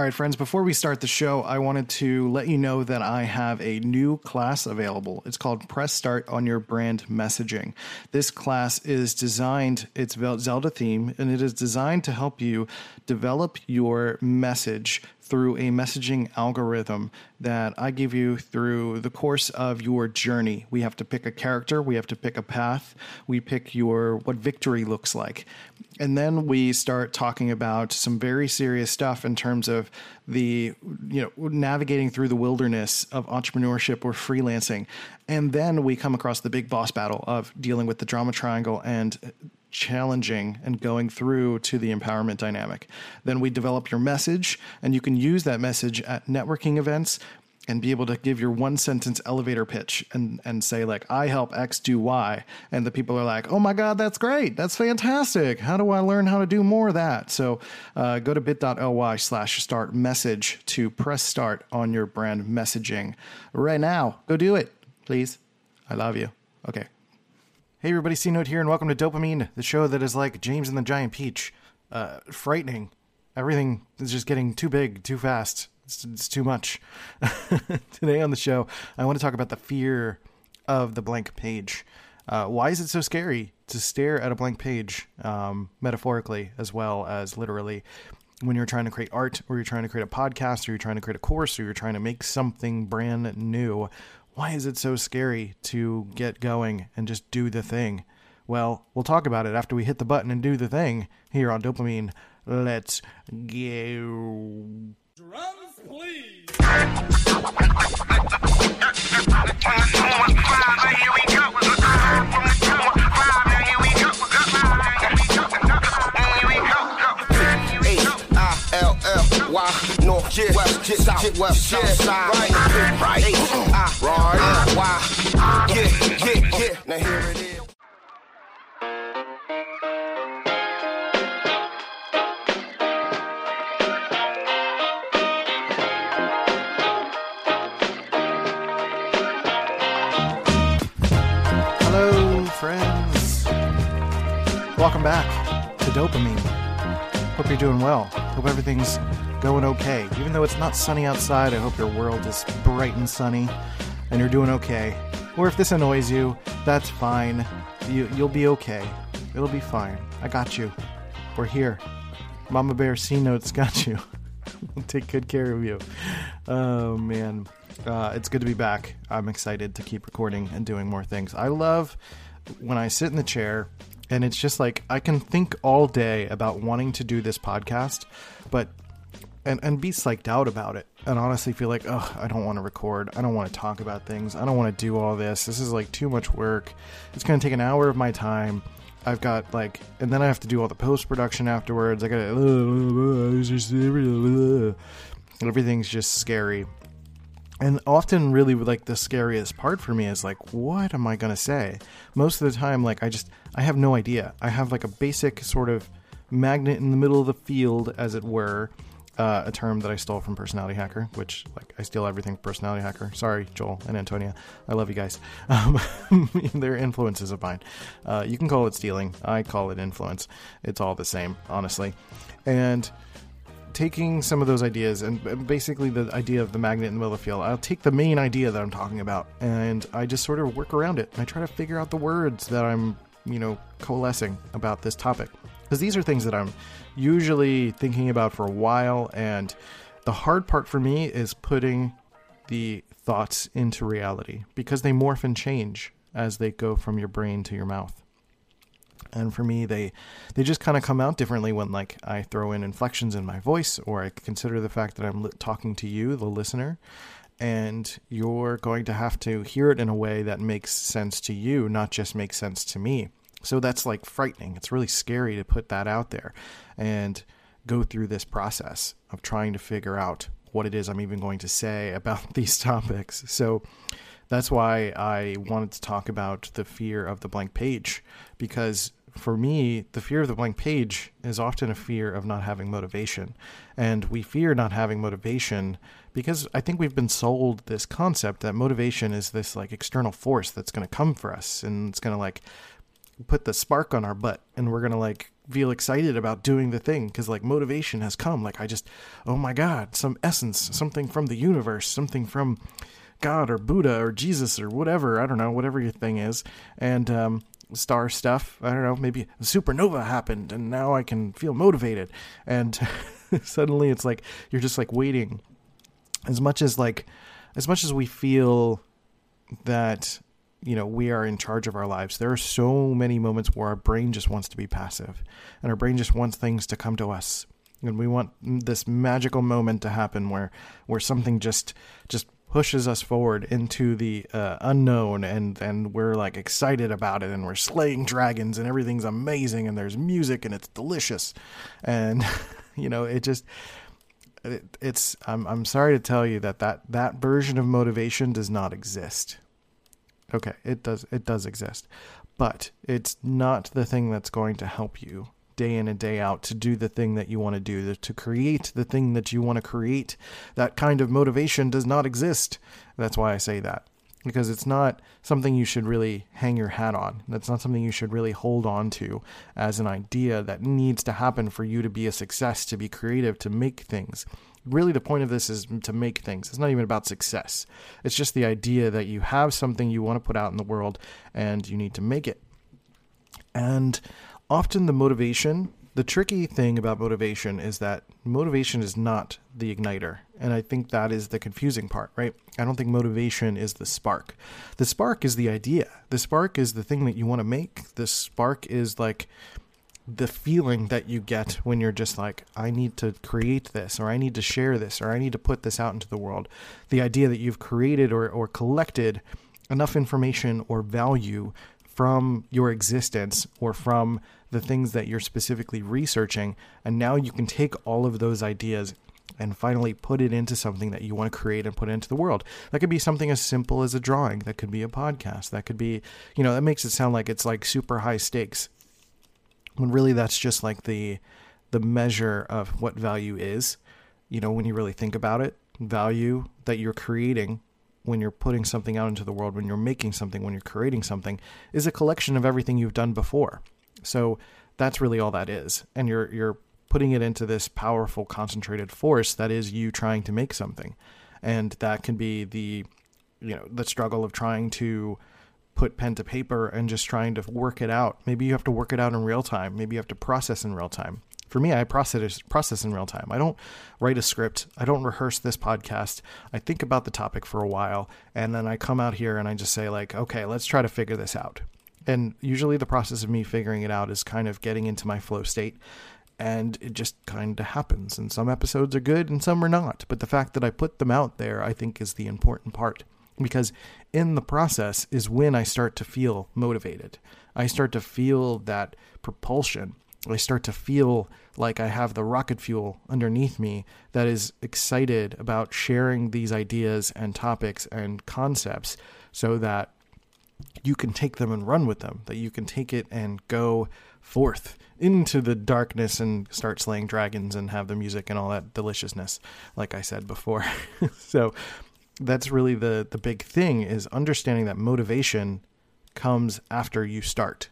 All right, friends, before we start the show, I wanted to let you know that I have a new class available. It's called Press Start on Your Brand Messaging. This class is designed, it's Zelda theme, and it is designed to help you develop your message through a messaging algorithm that I give you through the course of your journey. We have to pick a character, we have to pick a path, we pick your what victory looks like. And then we start talking about some very serious stuff in terms of the you know navigating through the wilderness of entrepreneurship or freelancing. And then we come across the big boss battle of dealing with the drama triangle and challenging and going through to the empowerment dynamic. Then we develop your message, and you can use that message at networking events and be able to give your one sentence elevator pitch and, and say like i help x do y. And the people are like oh my god that's great. That's fantastic. How do i learn how to do more of that? So uh, go to bit.ly slash start message to press start on your brand messaging. Right now go do it please. I love you. Okay Hey everybody, C Note here, and welcome to DOPEamine, the show that is like James and the Giant Peach. Uh, frightening. Everything is just getting too big, too fast. It's, it's too much. Today on the show, I want to talk about the fear of the blank page. Uh, why is it so scary to stare at a blank page, um, metaphorically as well as literally? When you're trying to create art, or you're trying to create a podcast, or you're trying to create a course, or you're trying to make something brand new, why is it so scary to get going and just do the thing? Well, we'll talk about it after we hit the button and do the thing here on DOPEamine. Let's go. Drums, please. North, yeah, west, yeah, south, yeah, west, yeah, south side, right, right, right, uh, right, why? Yeah, yeah, yeah. Now here it is. Hello, friends. Welcome back to DOPEamine. Hope you're doing well. Hope everything's going okay. Even though it's not sunny outside, I hope your world is bright and sunny and you're doing okay. Or if this annoys you, that's fine. You, you'll be okay. It'll be fine. I got you. We're here. Mama Bear C Notes got you. we'll take good care of you. Oh, man. Uh, it's good to be back. I'm excited to keep recording and doing more things. I love when I sit in the chair and it's just like I can think all day about wanting to do this podcast, but and and be psyched out about it. And honestly feel like oh i don't want to record. I don't want to talk about things. I don't want to do all this. This is like too much work. It's going to take an hour of my time. I've got like and then i have to do all the post production afterwards. I gotta everything's just scary. And often really like the scariest part for me is like what am i going to say? Most of the time like i just i have no idea. I have like a basic sort of magnet in the middle of the field as it were uh, a term that I stole from Personality Hacker, which like I steal everything from Personality Hacker. Sorry, Joel and Antonia, I love you guys. Um, they're influences of mine. Uh, you can call it stealing. I call it influence. It's all the same, honestly. And taking some of those ideas and basically the idea of the magnet in the middle of the field, I'll take the main idea that I'm talking about and I just sort of work around it. And I try to figure out the words that I'm, you know, coalescing about this topic because these are things that I'm usually thinking about for a while. And the hard part for me is putting the thoughts into reality because they morph and change as they go from your brain to your mouth. And for me, they they just kind of come out differently when like I throw in inflections in my voice, or I consider the fact that I'm talking to you, the listener, and you're going to have to hear it in a way that makes sense to you, not just makes sense to me. So that's like frightening. It's really scary to put that out there and go through this process of trying to figure out what it is I'm even going to say about these topics. So that's why I wanted to talk about the fear of the blank page because for me, the fear of the blank page is often a fear of not having motivation. And we fear not having motivation because I think we've been sold this concept that motivation is this like external force that's going to come for us and it's going to like put the spark on our butt and we're going to like feel excited about doing the thing because like motivation has come. Like I just, oh my God, some essence, something from the universe, something from God or Buddha or Jesus or whatever. I don't know, whatever your thing is. And, um, star stuff. I don't know, maybe a supernova happened and now I can feel motivated. And suddenly it's like you're just like waiting. As much as like as much as we feel that you know we are in charge of our lives. There are so many moments where our brain just wants to be passive and our brain just wants things to come to us. And we want this magical moment to happen where where something just just pushes us forward into the uh, unknown and and we're like excited about it and we're slaying dragons and everything's amazing and there's music and it's delicious. And you know it just it, it's I'm I'm sorry to tell you that that that version of motivation does not exist okay it does it does exist but it's not the thing that's going to help you day in and day out to do the thing that you want to do, to create the thing that you want to create. That kind of motivation does not exist. That's why I say that. Because it's not something you should really hang your hat on. That's not something you should really hold on to as an idea that needs to happen for you to be a success, to be creative, to make things really the point of this is to make things. It's not even about success. It's just the idea that you have something you want to put out in the world and you need to make it. And often the motivation, the tricky thing about motivation is that motivation is not the igniter. And I think that is the confusing part, right? I don't think motivation is the spark. The spark is the idea. The spark is the thing that you want to make. The spark is like the feeling that you get when you're just like, I need to create this, or I need to share this, or I need to put this out into the world. The idea that you've created or, or collected enough information or value from your existence or from the things that you're specifically researching. And now you can take all of those ideas and finally put it into something that you want to create and put into the world. That could be something as simple as a drawing, that could be a podcast, that could be, you know, that makes it sound like it's like super high stakes. When really that's just like the the measure of what value is. You know, when you really think about it, value that you're creating when you're putting something out into the world, when you're making something, when you're creating something, is a collection of everything you've done before. So that's really all that is. And you're you're putting it into this powerful concentrated force that is you trying to make something. And that can be the you know, the struggle of trying to put pen to paper and just trying to work it out. Maybe you have to work it out in real time. Maybe you have to process in real time. For me, I process process in real time. I don't write a script. I don't rehearse this podcast. I think about the topic for a while and then I come out here and I just say like, okay, let's try to figure this out. And usually the process of me figuring it out is kind of getting into my flow state and it just kind of happens. And some episodes are good and some are not. But the fact that I put them out there, I think, is the important part. Because in the process is when I start to feel motivated. I start to feel that propulsion. I start to feel like I have the rocket fuel underneath me that is excited about sharing these ideas and topics and concepts so that you can take them and run with them, that you can take it and go forth into the darkness and start slaying dragons and have the music and all that deliciousness, like I said before. so that's really the the big thing is understanding that motivation comes after you start.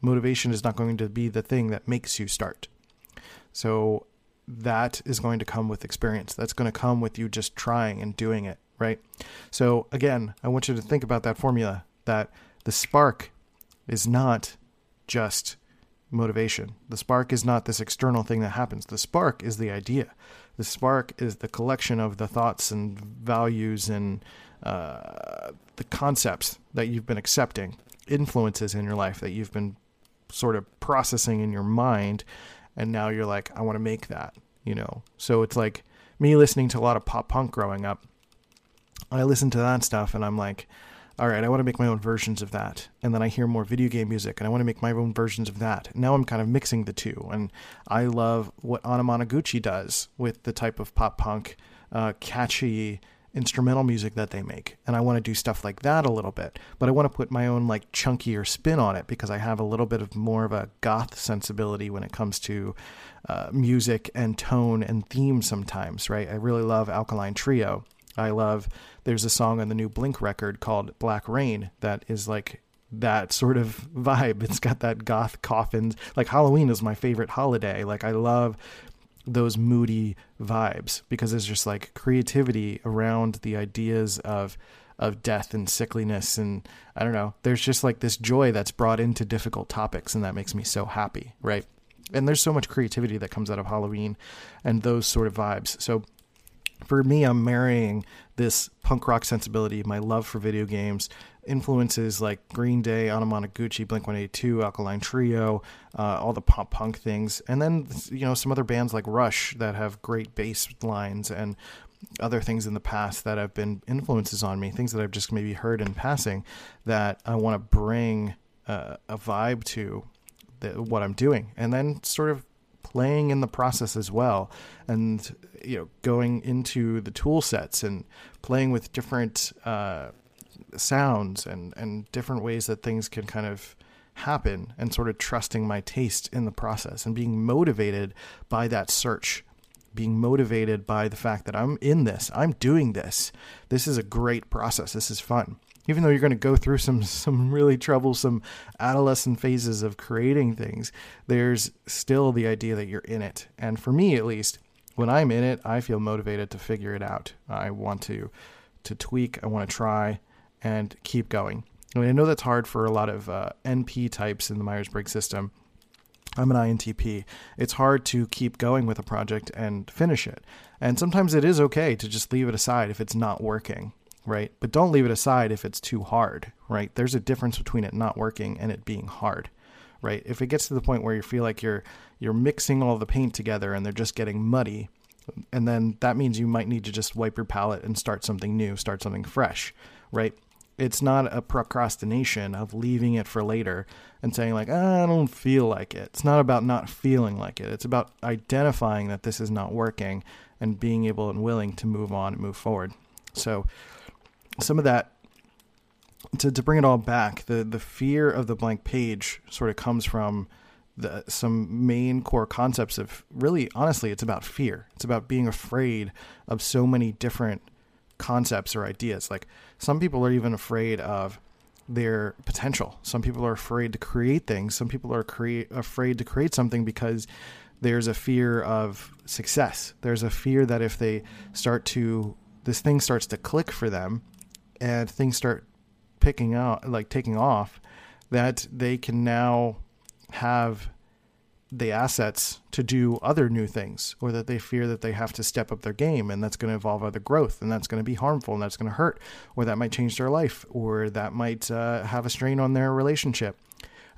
Motivation is not going to be the thing that makes you start. So that is going to come with experience. That's going to come with you just trying and doing it, right? So again, I want you to think about that formula that the spark is not just motivation. The spark is not this external thing that happens. The spark is the idea. The spark is the collection of the thoughts and values and uh, the concepts that you've been accepting, influences in your life that you've been sort of processing in your mind. And now you're like, I want to make that, you know? So it's like me listening to a lot of pop punk growing up. I listen to that stuff and I'm like, all right, I want to make my own versions of that. And then I hear more video game music and I want to make my own versions of that. Now I'm kind of mixing the two. And I love what Anamanaguchi does with the type of pop punk, uh, catchy instrumental music that they make. And I want to do stuff like that a little bit. But I want to put my own like chunkier spin on it because I have a little bit of more of a goth sensibility when it comes to uh, music and tone and theme sometimes, right? I really love Alkaline Trio I love there's a song on the new Blink record called Black Rain that is like that sort of vibe. It's got that goth coffins. Like Halloween is my favorite holiday. Like I love those moody vibes because there's just like creativity around the ideas of of death and sickliness and I don't know. There's just like this joy that's brought into difficult topics and that makes me so happy, right? And there's so much creativity that comes out of Halloween and those sort of vibes. So for me, I'm marrying this punk rock sensibility, my love for video games, influences like Green Day, Anamanaguchi, Blink 182, Alkaline Trio, uh, all the pop punk things, and then you know some other bands like Rush that have great bass lines and other things in the past that have been influences on me, things that I've just maybe heard in passing that I want to bring uh, a vibe to the, what I'm doing, and then sort of playing in the process as well and you know going into the tool sets and playing with different uh, sounds and and different ways that things can kind of happen and sort of trusting my taste in the process and being motivated by that search being motivated by the fact that I'm in this I'm doing this. This is a great process. This is fun even though you're going to go through some some really troublesome adolescent phases of creating things there's still the idea that you're in it. And for me at least when i'm in it i feel motivated to figure it out. I want to to tweak i want to try and keep going. I, mean, I know that's hard for a lot of uh, np types in the myers-briggs system. I'm an INTP. It's hard to keep going with a project and finish it. And sometimes it is okay to just leave it aside if it's not working right? But don't leave it aside if it's too hard, right? There's a difference between it not working and it being hard, right? If it gets to the point where you feel like you're you're mixing all the paint together and they're just getting muddy, and then that means you might need to just wipe your palette and start something new, start something fresh, right? It's not a procrastination of leaving it for later and saying like, ah, I don't feel like it. It's not about not feeling like it. It's about identifying that this is not working and being able and willing to move on and move forward. So some of that to, to bring it all back, the, the fear of the blank page sort of comes from the, some main core concepts of really, honestly, it's about fear. It's about being afraid of so many different concepts or ideas. Like some people are even afraid of their potential. Some people are afraid to create things. Some people are create afraid to create something because there's a fear of success. There's a fear that if they start to this thing starts to click for them, and things start picking out, like taking off, that they can now have the assets to do other new things, or that they fear that they have to step up their game and that's going to involve other growth and that's going to be harmful and that's going to hurt, or that might change their life, or that might uh, have a strain on their relationship.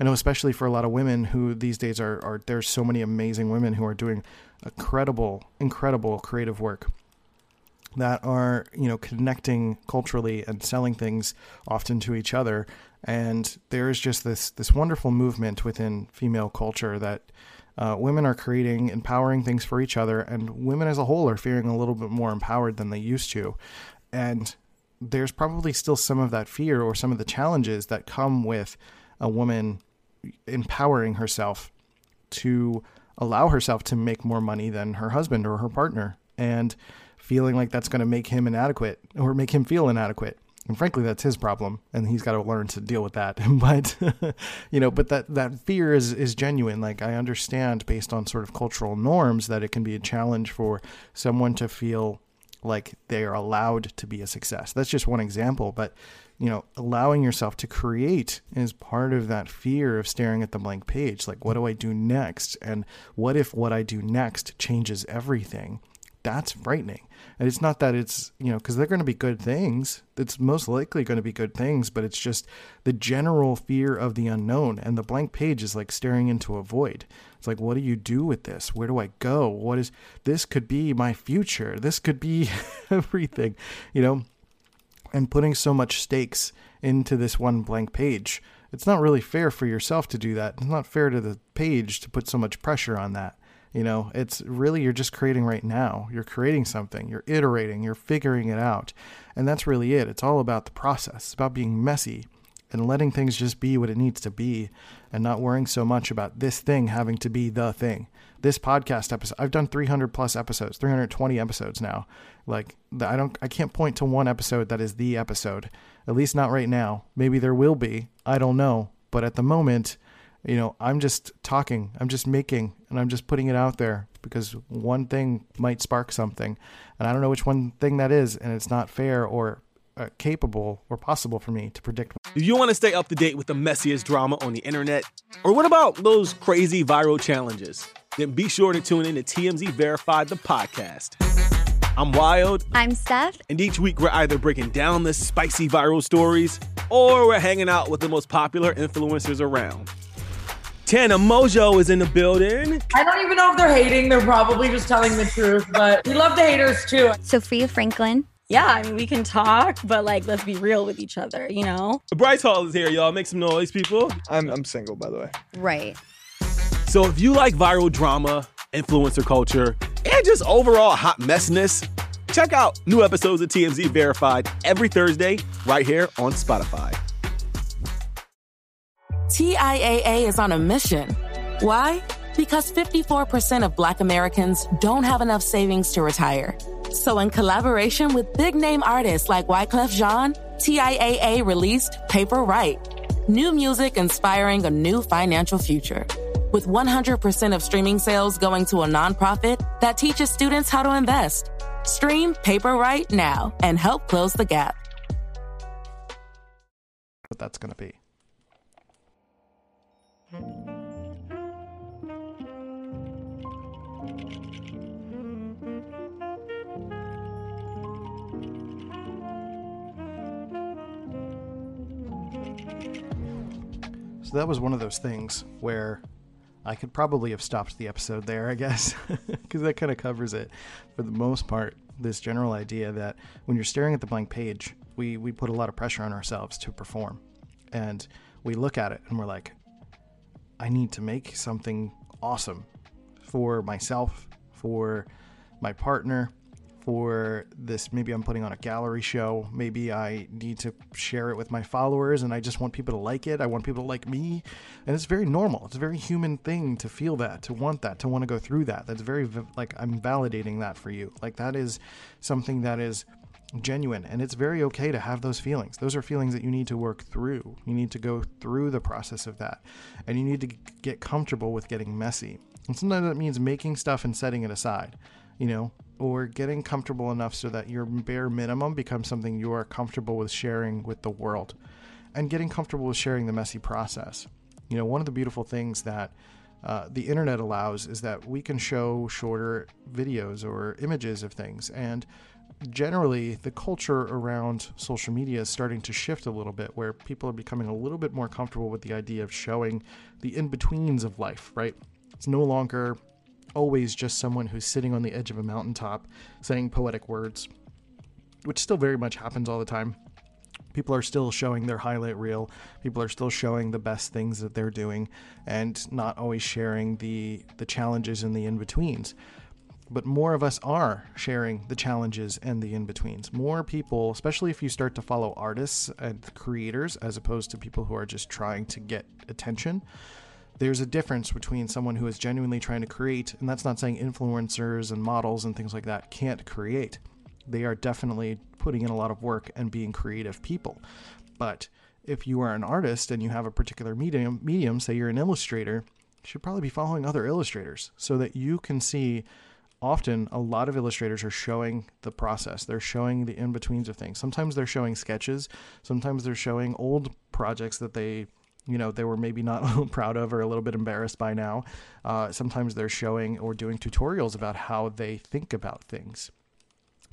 I know, especially for a lot of women who these days are, are there's so many amazing women who are doing incredible, incredible creative work that are you know connecting culturally and selling things often to each other. And there is just this this wonderful movement within female culture that uh, women are creating empowering things for each other and women as a whole are feeling a little bit more empowered than they used to. And there's probably still some of that fear or some of the challenges that come with a woman empowering herself to allow herself to make more money than her husband or her partner. And feeling like that's going to make him inadequate or make him feel inadequate. And frankly, that's his problem, and he's got to learn to deal with that. but you know, but that that fear is is genuine. Like I understand, based on sort of cultural norms, that it can be a challenge for someone to feel like they are allowed to be a success. That's just one example, but you know, allowing yourself to create is part of that fear of staring at the blank page. Like, what do I do next? And what if what I do next changes everything? That's frightening. And it's not that it's, you know, because they're going to be good things. It's most likely going to be good things, but it's just the general fear of the unknown. And the blank page is like staring into a void. It's like, what do you do with this? Where do I go? What is this? Could be my future. This could be everything, you know? And putting so much stakes into this one blank page. It's not really fair for yourself to do that. It's not fair to the page to put so much pressure on that. You know, it's really you're just creating right now. You're creating something, you're iterating, you're figuring it out. And that's really it. It's all about the process, it's about being messy and letting things just be what it needs to be and not worrying so much about this thing having to be the thing. This podcast episode, I've done 300 plus episodes, 320 episodes now. Like I don't I can't point to one episode that is the episode. At least not right now. Maybe there will be. I don't know. But at the moment, you know, I'm just talking, I'm just making, and I'm just putting it out there because one thing might spark something. And I don't know which one thing that is, and it's not fair or uh, capable or possible for me to predict. Do you want to stay up to date with the messiest drama on the internet? Or what about those crazy viral challenges? Then be sure to tune in to TMZ Verified, the podcast. I'm Wild. I'm Steph. And each week we're either breaking down the spicy viral stories or we're hanging out with the most popular influencers around. Tana Mongeau is in the building. I don't even know if they're hating. They're probably just telling the truth, but we love the haters too. Sofia Franklyn. Yeah, I mean, we can talk, but like, let's be real with each other, you know? Bryce Hall is here, y'all. Make some noise, people. I'm, I'm single, by the way. Right. So if you like viral drama, influencer culture, and just overall hot messiness, check out new episodes of TMZ Verified every Thursday right here on Spotify. TIAA is on a mission. Why? Because 54% of Black Americans don't have enough savings to retire. So, in collaboration with big name artists like Wyclef Jean, TIAA released Paper Right, new music inspiring a new financial future. With 100% of streaming sales going to a nonprofit that teaches students how to invest. Stream Paper Right now and help close the gap. What that's going to be. So that was one of those things where I could probably have stopped the episode there, I guess, because that kind of covers it for the most part. This general idea that when you're staring at the blank page, we, we put a lot of pressure on ourselves to perform. And we look at it and we're like, I need to make something awesome for myself, for my partner, for this. Maybe I'm putting on a gallery show. Maybe I need to share it with my followers and I just want people to like it. I want people to like me. And it's very normal. It's a very human thing to feel that, to want that, to want to go through that. That's very, like, I'm validating that for you. Like, that is something that is genuine and it's very okay to have those feelings. Those are feelings that you need to work through. You need to go through the process of that and you need to get comfortable with getting messy. And sometimes that means making stuff and setting it aside you know or getting comfortable enough so that your bare minimum becomes something you are comfortable with sharing with the world and getting comfortable with sharing the messy process. You know one of the beautiful things that uh, the internet allows is that we can show shorter videos or images of things and generally the culture around social media is starting to shift a little bit where people are becoming a little bit more comfortable with the idea of showing the in-betweens of life right? It's no longer always just someone who's sitting on the edge of a mountaintop saying poetic words which still very much happens all the time. People are still showing their highlight reel. People are still showing the best things that they're doing and not always sharing the the challenges and the in-betweens but more of us are sharing the challenges and the in betweens. More people, especially if you start to follow artists and creators as opposed to people who are just trying to get attention. There's a difference between someone who is genuinely trying to create, and that's not saying influencers and models and things like that can't create. They are definitely putting in a lot of work and being creative people. But if you are an artist and you have a particular medium, medium, say you're an illustrator, you should probably be following other illustrators so that you can see often a lot of illustrators are showing the process. They're showing the in betweens of things. Sometimes they're showing sketches. Sometimes they're showing old projects that they, you know, they were maybe not proud of or a little bit embarrassed by now. Uh, sometimes they're showing or doing tutorials about how they think about things.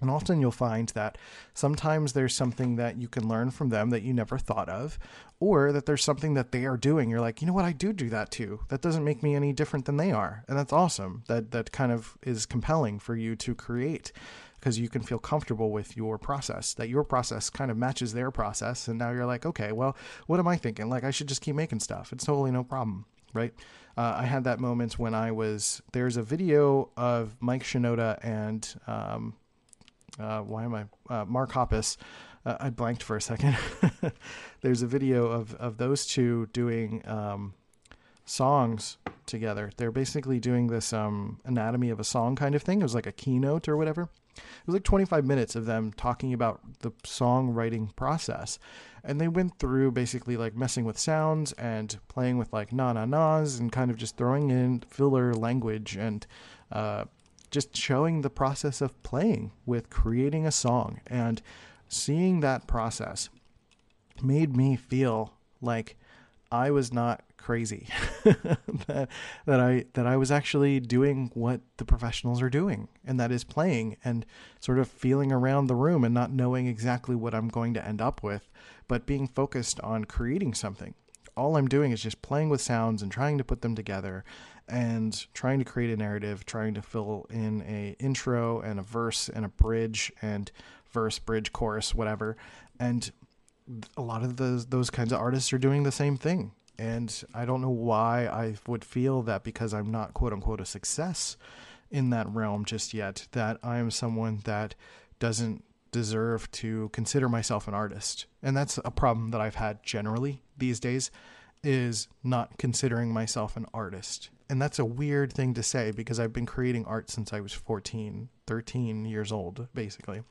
And often you'll find that sometimes there's something that you can learn from them that you never thought of, or that there's something that they are doing. You're like, you know what, I do do that too. That doesn't make me any different than they are. And that's awesome. That, that kind of is compelling for you to create because you can feel comfortable with your process, that your process kind of matches their process. And now you're like, okay, well, what am I thinking? Like, I should just keep making stuff. It's totally no problem right? Uh, I had that moment when I was there's a video of Mike Shinoda and um, uh, why am I uh, Mark Hoppus uh, I blanked for a second. There's a video of of those two doing um, songs together. They're basically doing this um, anatomy of a song kind of thing. It was like a keynote or whatever. It was like 25 minutes of them talking about the songwriting process. And they went through basically like messing with sounds and playing with like na na nas and kind of just throwing in filler language and uh, just showing the process of playing with creating a song. And seeing that process made me feel like I was not crazy that that I that I was actually doing what the professionals are doing and that is playing and sort of feeling around the room and not knowing exactly what I'm going to end up with but being focused on creating something all I'm doing is just playing with sounds and trying to put them together and trying to create a narrative trying to fill in a intro and a verse and a bridge and verse bridge chorus whatever and a lot of those those kinds of artists are doing the same thing and I don't know why I would feel that because I'm not quote unquote a success in that realm just yet, that I am someone that doesn't deserve to consider myself an artist. And that's a problem that I've had generally these days is not considering myself an artist. And that's a weird thing to say because I've been creating art since I was 14, 13 years old, basically.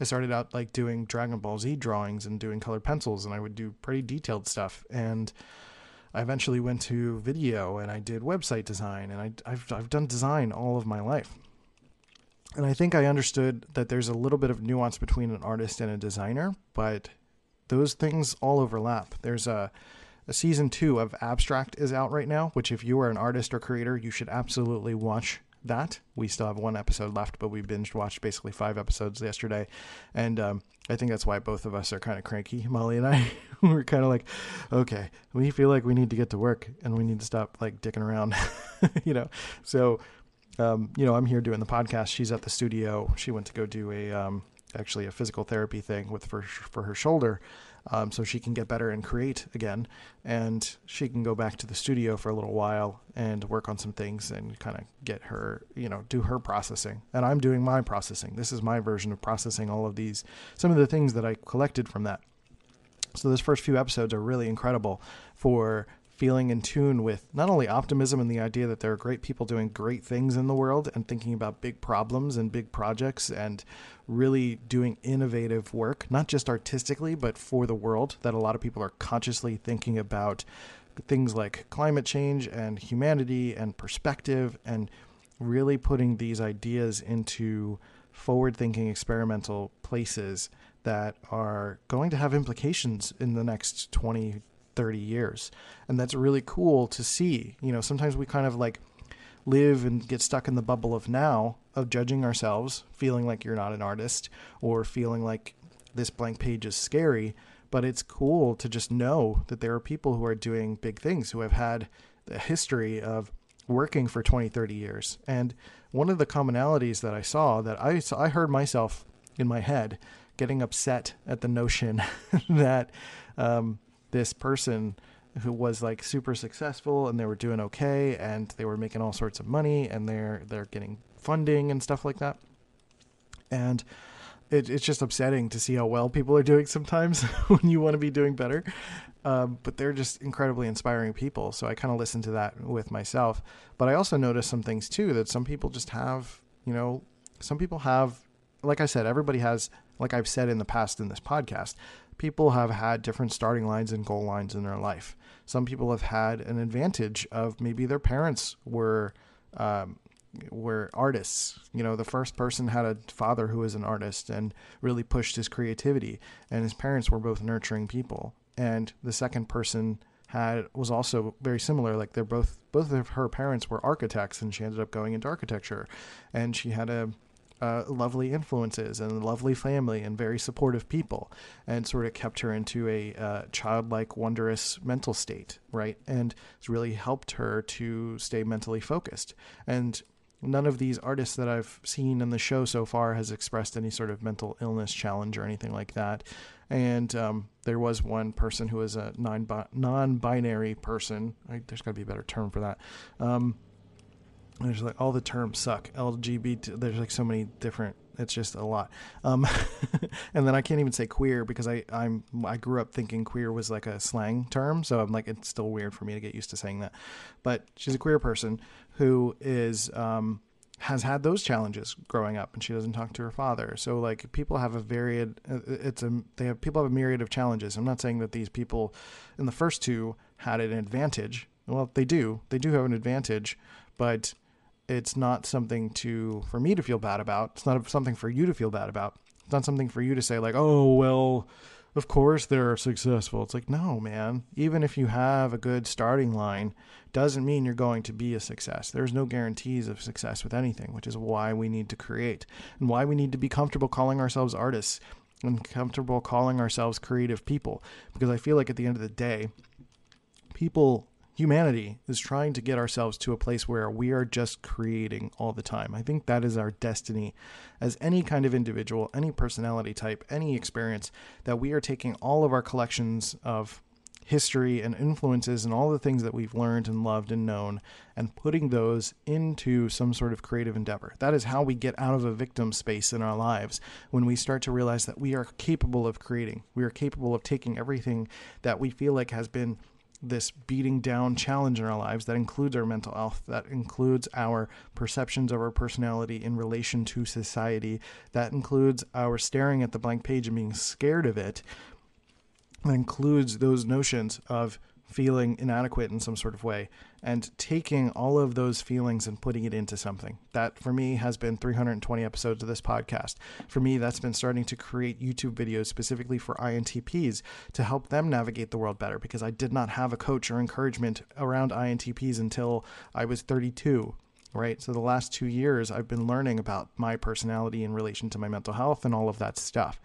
I started out like doing Dragon Ball Z drawings and doing colored pencils, and I would do pretty detailed stuff. And I eventually went to video and I did website design and I, have I've done design all of my life. And I think I understood that there's a little bit of nuance between an artist and a designer, but those things all overlap. There's a, season two of Abstract is out right now, which if you are an artist or creator, you should absolutely watch that. We still have one episode left, but we binge watched basically five episodes yesterday, and um, I think that's why both of us are kind of cranky. Molly and I we're kind of like, okay, we feel like we need to get to work and we need to stop like dicking around, you know. So, um, you know, I'm here doing the podcast. She's at the studio. She went to go do a um, actually a physical therapy thing with for for her shoulder um, so she can get better and create again. And she can go back to the studio for a little while and work on some things and kind of get her, you know, do her processing. And I'm doing my processing. This is my version of processing all of these, some of the things that I collected from that. So those first few episodes are really incredible for feeling in tune with not only optimism and the idea that there are great people doing great things in the world and thinking about big problems and big projects and really doing innovative work, not just artistically, but for the world, that a lot of people are consciously thinking about things like climate change and humanity and perspective and really putting these ideas into forward thinking experimental places that are going to have implications in the next 20 30 years. And that's really cool to see. You know, sometimes we kind of like live and get stuck in the bubble of now of judging ourselves, feeling like you're not an artist or feeling like this blank page is scary. But it's cool to just know that there are people who are doing big things who have had a history of working for 20, 30 years. And one of the commonalities that I saw that I, I heard myself in my head getting upset at the notion that um, this person who was like super successful and they were doing okay and they were making all sorts of money and they're they're getting funding and stuff like that. And it, it's just upsetting to see how well people are doing sometimes when you want to be doing better. Um, but they're just incredibly inspiring people. So I kind of listen to that with myself. But I also notice some things too that some people just have, you know, some people have, like I said, everybody has, like I've said in the past in this podcast, people have had different starting lines and goal lines in their life. Some people have had an advantage of maybe their parents were um, were artists. You know, the first person had a father who was an artist and really pushed his creativity, and his parents were both nurturing people. And the second person had was also very similar. Like they're both both of her parents were architects, and she ended up going into architecture, and she had a uh, lovely influences and lovely family and very supportive people, and sort of kept her into a uh, childlike, wondrous mental state, right? And it's really helped her to stay mentally focused. And none of these artists that I've seen in the show so far has expressed any sort of mental illness challenge or anything like that. And um, there was one person who was a non binary person. I, there's got to be a better term for that. Um, there's like all the terms suck. LGBT. There's like so many different It's just a lot. Um, and then I can't even say queer because I I'm I grew up thinking queer was like a slang term, so I'm like it's still weird for me to get used to saying that. But she's a queer person who is um, has had those challenges growing up, and she doesn't talk to her father. So like people have a varied. uh, It's a they have people have a myriad of challenges. I'm not saying that these people in the first two had an advantage. Well, they do. They do have an advantage, but it's not something to for me to feel bad about. It's not something for you to feel bad about. It's not something for you to say like, "Oh, well, of course they're successful." It's like, "No, man. Even if you have a good starting line, doesn't mean you're going to be a success. There's no guarantees of success with anything, which is why we need to create and why we need to be comfortable calling ourselves artists and comfortable calling ourselves creative people because I feel like at the end of the day, people humanity is trying to get ourselves to a place where we are just creating all the time. I think that is our destiny as any kind of individual, any personality type, any experience that we are taking all of our collections of history and influences and all the things that we've learned and loved and known and putting those into some sort of creative endeavor. That is how we get out of a victim space in our lives when we start to realize that we are capable of creating. We are capable of taking everything that we feel like has been this beating down challenge in our lives that includes our mental health, that includes our perceptions of our personality in relation to society, that includes our staring at the blank page and being scared of it, that includes those notions of feeling inadequate in some sort of way and taking all of those feelings and putting it into something. That for me has been 320 episodes of this podcast. For me, that's been starting to create YouTube videos specifically for INTPs to help them navigate the world better because I did not have a coach or encouragement around INTPs until I was 32 right? So the last two years, I've been learning about my personality in relation to my mental health and all of that stuff.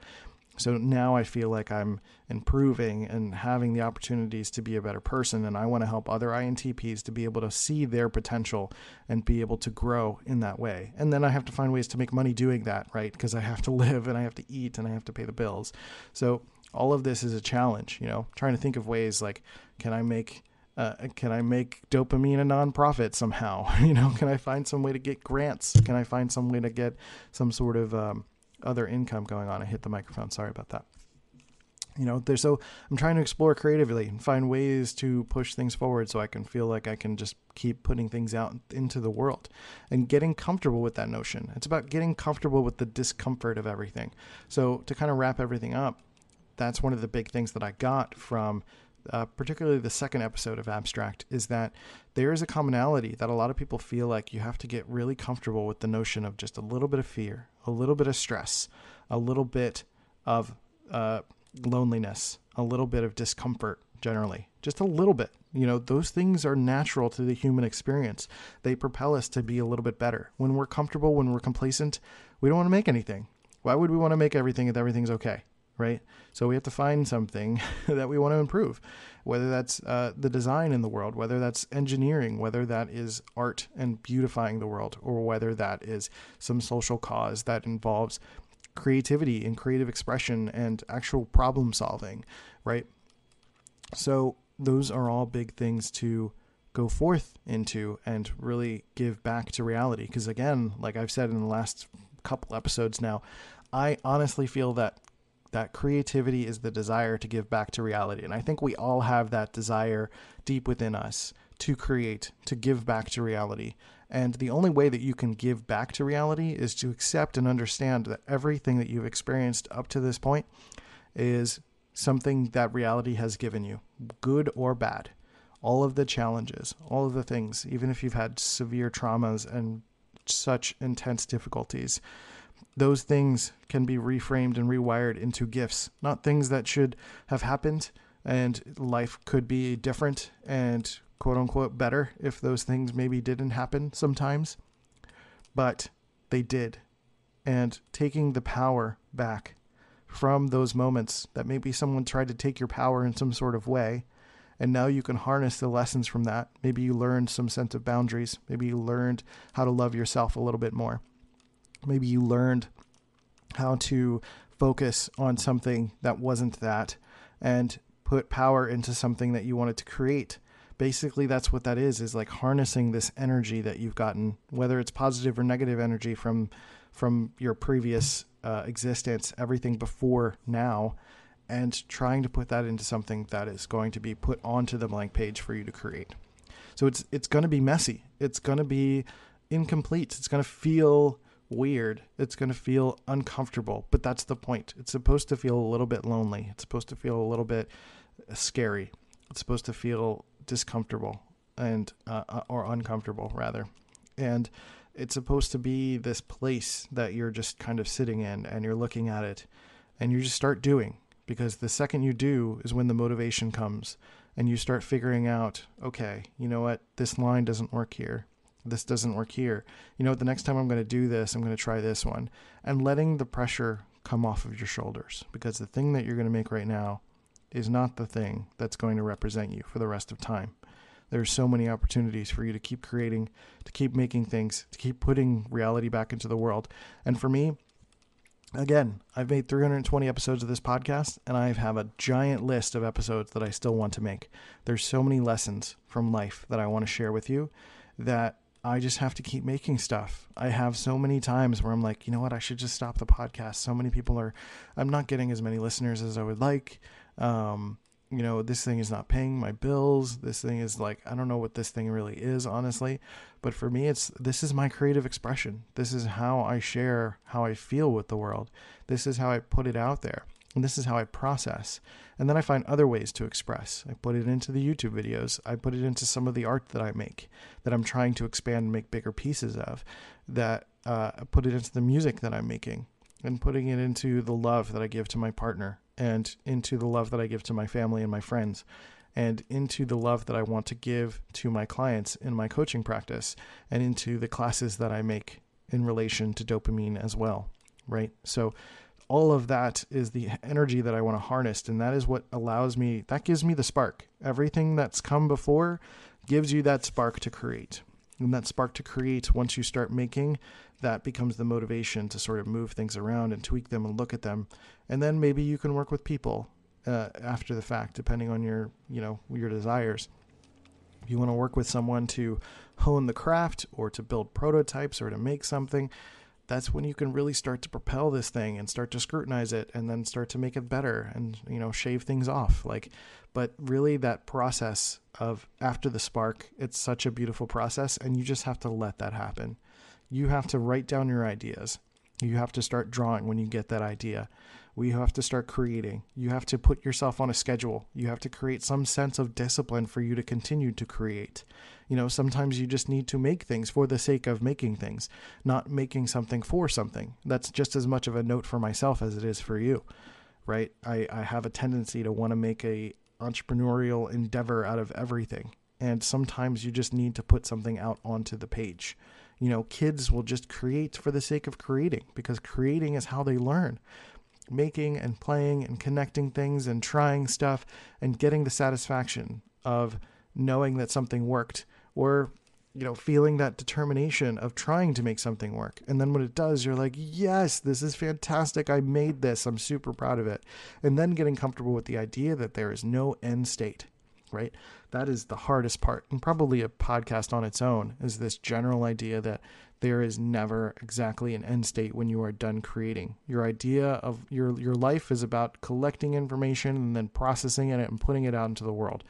So now I feel like I'm improving and having the opportunities to be a better person. And I want to help other INTPs to be able to see their potential and be able to grow in that way. And then I have to find ways to make money doing that, right? Because I have to live and I have to eat and I have to pay the bills. So all of this is a challenge, you know, trying to think of ways like, can I make uh, can I make DOPEamine a nonprofit somehow? you know, can I find some way to get grants? Can I find some way to get some sort of um, other income going on? I hit the microphone. Sorry about that. You know, there's so I'm trying to explore creatively and find ways to push things forward so I can feel like I can just keep putting things out into the world and getting comfortable with that notion. It's about getting comfortable with the discomfort of everything. So to kind of wrap everything up, that's one of the big things that I got from uh, particularly the second episode of Abstract, is that there is a commonality that a lot of people feel like you have to get really comfortable with the notion of just a little bit of fear, a little bit of stress, a little bit of uh, loneliness, a little bit of discomfort generally, just a little bit. You know, those things are natural to the human experience. They propel us to be a little bit better. When we're comfortable, when we're complacent, we don't want to make anything. Why would we want to make everything if everything's okay? Right? So we have to find something that we want to improve, whether that's uh, the design in the world, whether that's engineering, whether that is art and beautifying the world, or whether that is some social cause that involves creativity and creative expression and actual problem solving, right? So those are all big things to go forth into and really give back to reality. Because again, like I've said in the last couple episodes now, I honestly feel that that creativity is the desire to give back to reality. And I think we all have that desire deep within us to create, to give back to reality. And the only way that you can give back to reality is to accept and understand that everything that you've experienced up to this point is something that reality has given you, good or bad. All of the challenges, all of the things, even if you've had severe traumas and such intense difficulties, those things can be reframed and rewired into gifts, not things that should have happened. And life could be different and quote unquote better if those things maybe didn't happen sometimes. But they did. And taking the power back from those moments that maybe someone tried to take your power in some sort of way. And now you can harness the lessons from that. Maybe you learned some sense of boundaries. Maybe you learned how to love yourself a little bit more maybe you learned how to focus on something that wasn't that and put power into something that you wanted to create basically that's what that is is like harnessing this energy that you've gotten whether it's positive or negative energy from from your previous uh, existence, everything before now, and trying to put that into something that is going to be put onto the blank page for you to create. So it's it's going to be messy. It's going to be incomplete. It's going to feel weird. It's going to feel uncomfortable, but that's the point. It's supposed to feel a little bit lonely. It's supposed to feel a little bit scary. It's supposed to feel discomfortable and uh, uh, or uncomfortable rather. And it's supposed to be this place that you're just kind of sitting in and you're looking at it and you just start doing because the second you do is when the motivation comes and you start figuring out, okay, you know what? This line doesn't work here. This doesn't work here. You know? The next time I'm going to do this, I'm going to try this one and letting the pressure come off of your shoulders because the thing that you're going to make right now is not the thing that's going to represent you for the rest of time. There's so many opportunities for you to keep creating, to keep making things, to keep putting reality back into the world. And for me, again, I've made 320 episodes of this podcast, and I have a giant list of episodes that I still want to make. There's so many lessons from life that I want to share with you that I just have to keep making stuff. I have so many times where I'm like, you know what, I should just stop the podcast. So many people are, I'm not getting as many listeners as I would like. Um, you know, this thing is not paying my bills. This thing is like, I don't know what this thing really is, honestly. But for me, it's this is my creative expression. This is how I share how I feel with the world. This is how I put it out there. And this is how I process. And then I find other ways to express. I put it into the YouTube videos. I put it into some of the art that I make that I'm trying to expand and make bigger pieces of. That uh, I put it into the music that I'm making and putting it into the love that I give to my partner and into the love that I give to my family and my friends and into the love that I want to give to my clients in my coaching practice and into the classes that I make in relation to dopamine as well, right? So all of that is the energy that I want to harness and that is what allows me that gives me the spark. Everything that's come before gives you that spark to create. And that spark to create once you start making that becomes the motivation to sort of move things around and tweak them and look at them and then maybe you can work with people uh, after the fact depending on your you know your desires if you want to work with someone to hone the craft or to build prototypes or to make something that's when you can really start to propel this thing and start to scrutinize it and then start to make it better and you know shave things off like but really that process of after the spark it's such a beautiful process and you just have to let that happen you have to write down your ideas. You have to start drawing when you get that idea. We have to start creating. You have to put yourself on a schedule. You have to create some sense of discipline for you to continue to create. You know, sometimes you just need to make things for the sake of making things, not making something for something. That's just as much of a note for myself as it is for you, right? I, I have a tendency to want to make a entrepreneurial endeavor out of everything. And sometimes you just need to put something out onto the page you know, kids will just create for the sake of creating because creating is how they learn. Making and playing and connecting things and trying stuff and getting the satisfaction of knowing that something worked or you know feeling that determination of trying to make something work and then when it does you're like yes this is fantastic i made this i'm super proud of it and then getting comfortable with the idea that there is no end state right? That is the hardest part, and probably a podcast on its own is this general idea that there is never exactly an end state when you are done creating. Your idea of your your life is about collecting information and then processing it and putting it out into the world.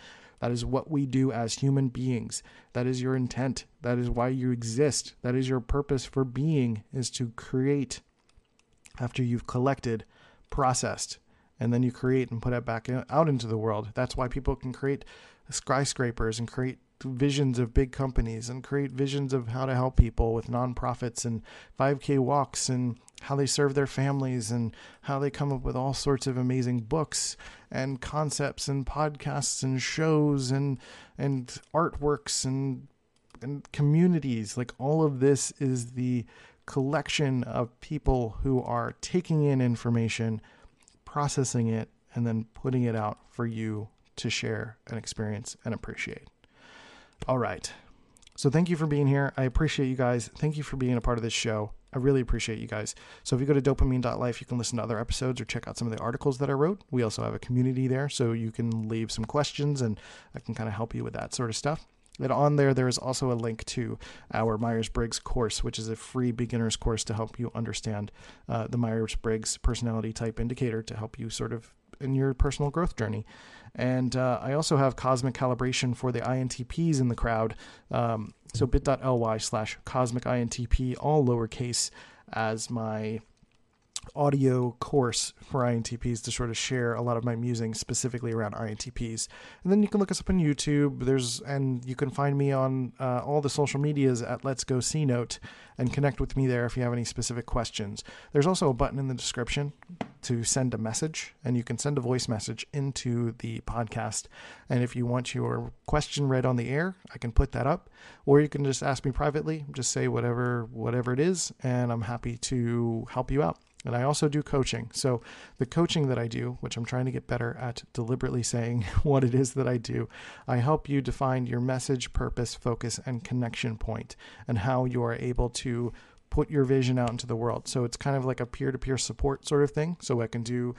That is what we do as human beings. That is your intent. That is why you exist. That is your purpose for being is to create after you've collected, processed, and then you create and put it back out into the world. That's why people can create skyscrapers and create visions of big companies and create visions of how to help people with nonprofits and 5K walks and how they serve their families and how they come up with all sorts of amazing books and concepts and podcasts and shows and and artworks and and communities like all of this is the collection of people who are taking in information processing it, and then putting it out for you to share and experience and appreciate. All right. So thank you for being here. I appreciate you guys. Thank you for being a part of this show. I really appreciate you guys. So if you go to dopeamine.life, you can listen to other episodes or check out some of the articles that I wrote. We also have a community there, so you can leave some questions and I can kind of help you with that sort of stuff. And on there, there is also a link to our Myers Briggs course, which is a free beginner's course to help you understand uh, the Myers Briggs personality type indicator to help you sort of in your personal growth journey. And uh, I also have cosmic calibration for the INTPs in the crowd. Um, so bit.ly slash cosmic INTP, all lowercase, as my audio course for INTPs to sort of share a lot of my musings specifically around INTPs. And then you can look us up on YouTube. There's and you can find me on uh, all the social medias at Let's Go C Note and connect with me there if you have any specific questions. There's also a button in the description to send a message, and you can send a voice message into the podcast. And if you want your question read on the air, I can put that up, or you can just ask me privately. Just say whatever whatever it is, and I'm happy to help you out. And I also do coaching. So, the coaching that I do, which I'm trying to get better at deliberately saying what it is that I do, I help you define your message, purpose, focus, and connection point, and how you are able to put your vision out into the world. So, it's kind of like a peer to peer support sort of thing. So, I can do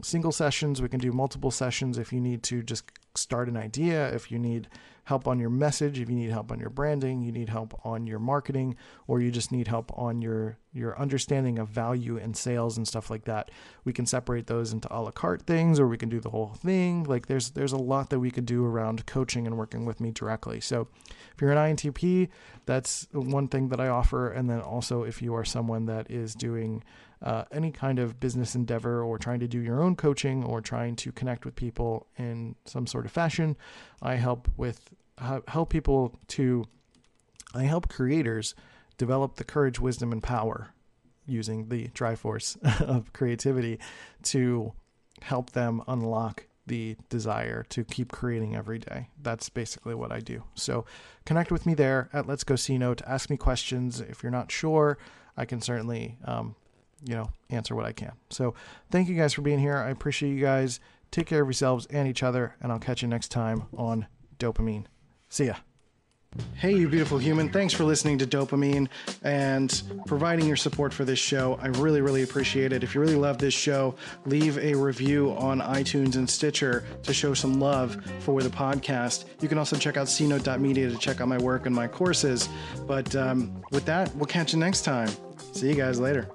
single sessions, we can do multiple sessions if you need to just start an idea, if you need help on your message, if you need help on your branding, you need help on your marketing, or you just need help on your your understanding of value and sales and stuff like that. We can separate those into a la carte things, or we can do the whole thing. Like there's there's a lot that we could do around coaching and working with me directly. So if you're an INTP, that's one thing that I offer. And then also if you are someone that is doing uh, any kind of business endeavor or trying to do your own coaching or trying to connect with people in some sort of fashion, I help with help people to I help creators develop the courage, wisdom, and power using the Triforce of creativity to help them unlock the desire to keep creating every day. That's basically what I do. So connect with me there at Let's Go C Note. Ask me questions. If you're not sure, I can certainly um, you know, answer what I can. So thank you guys for being here. I appreciate you guys. Take care of yourselves and each other, and I'll catch you next time on DOPEamine. See ya. Hey, you beautiful human. Thanks for listening to DOPEamine and providing your support for this show. I really, really appreciate it. If you really love this show, leave a review on iTunes and Stitcher to show some love for the podcast. You can also check out cnote.media to check out my work and my courses. But um, with that, we'll catch you next time. See you guys later.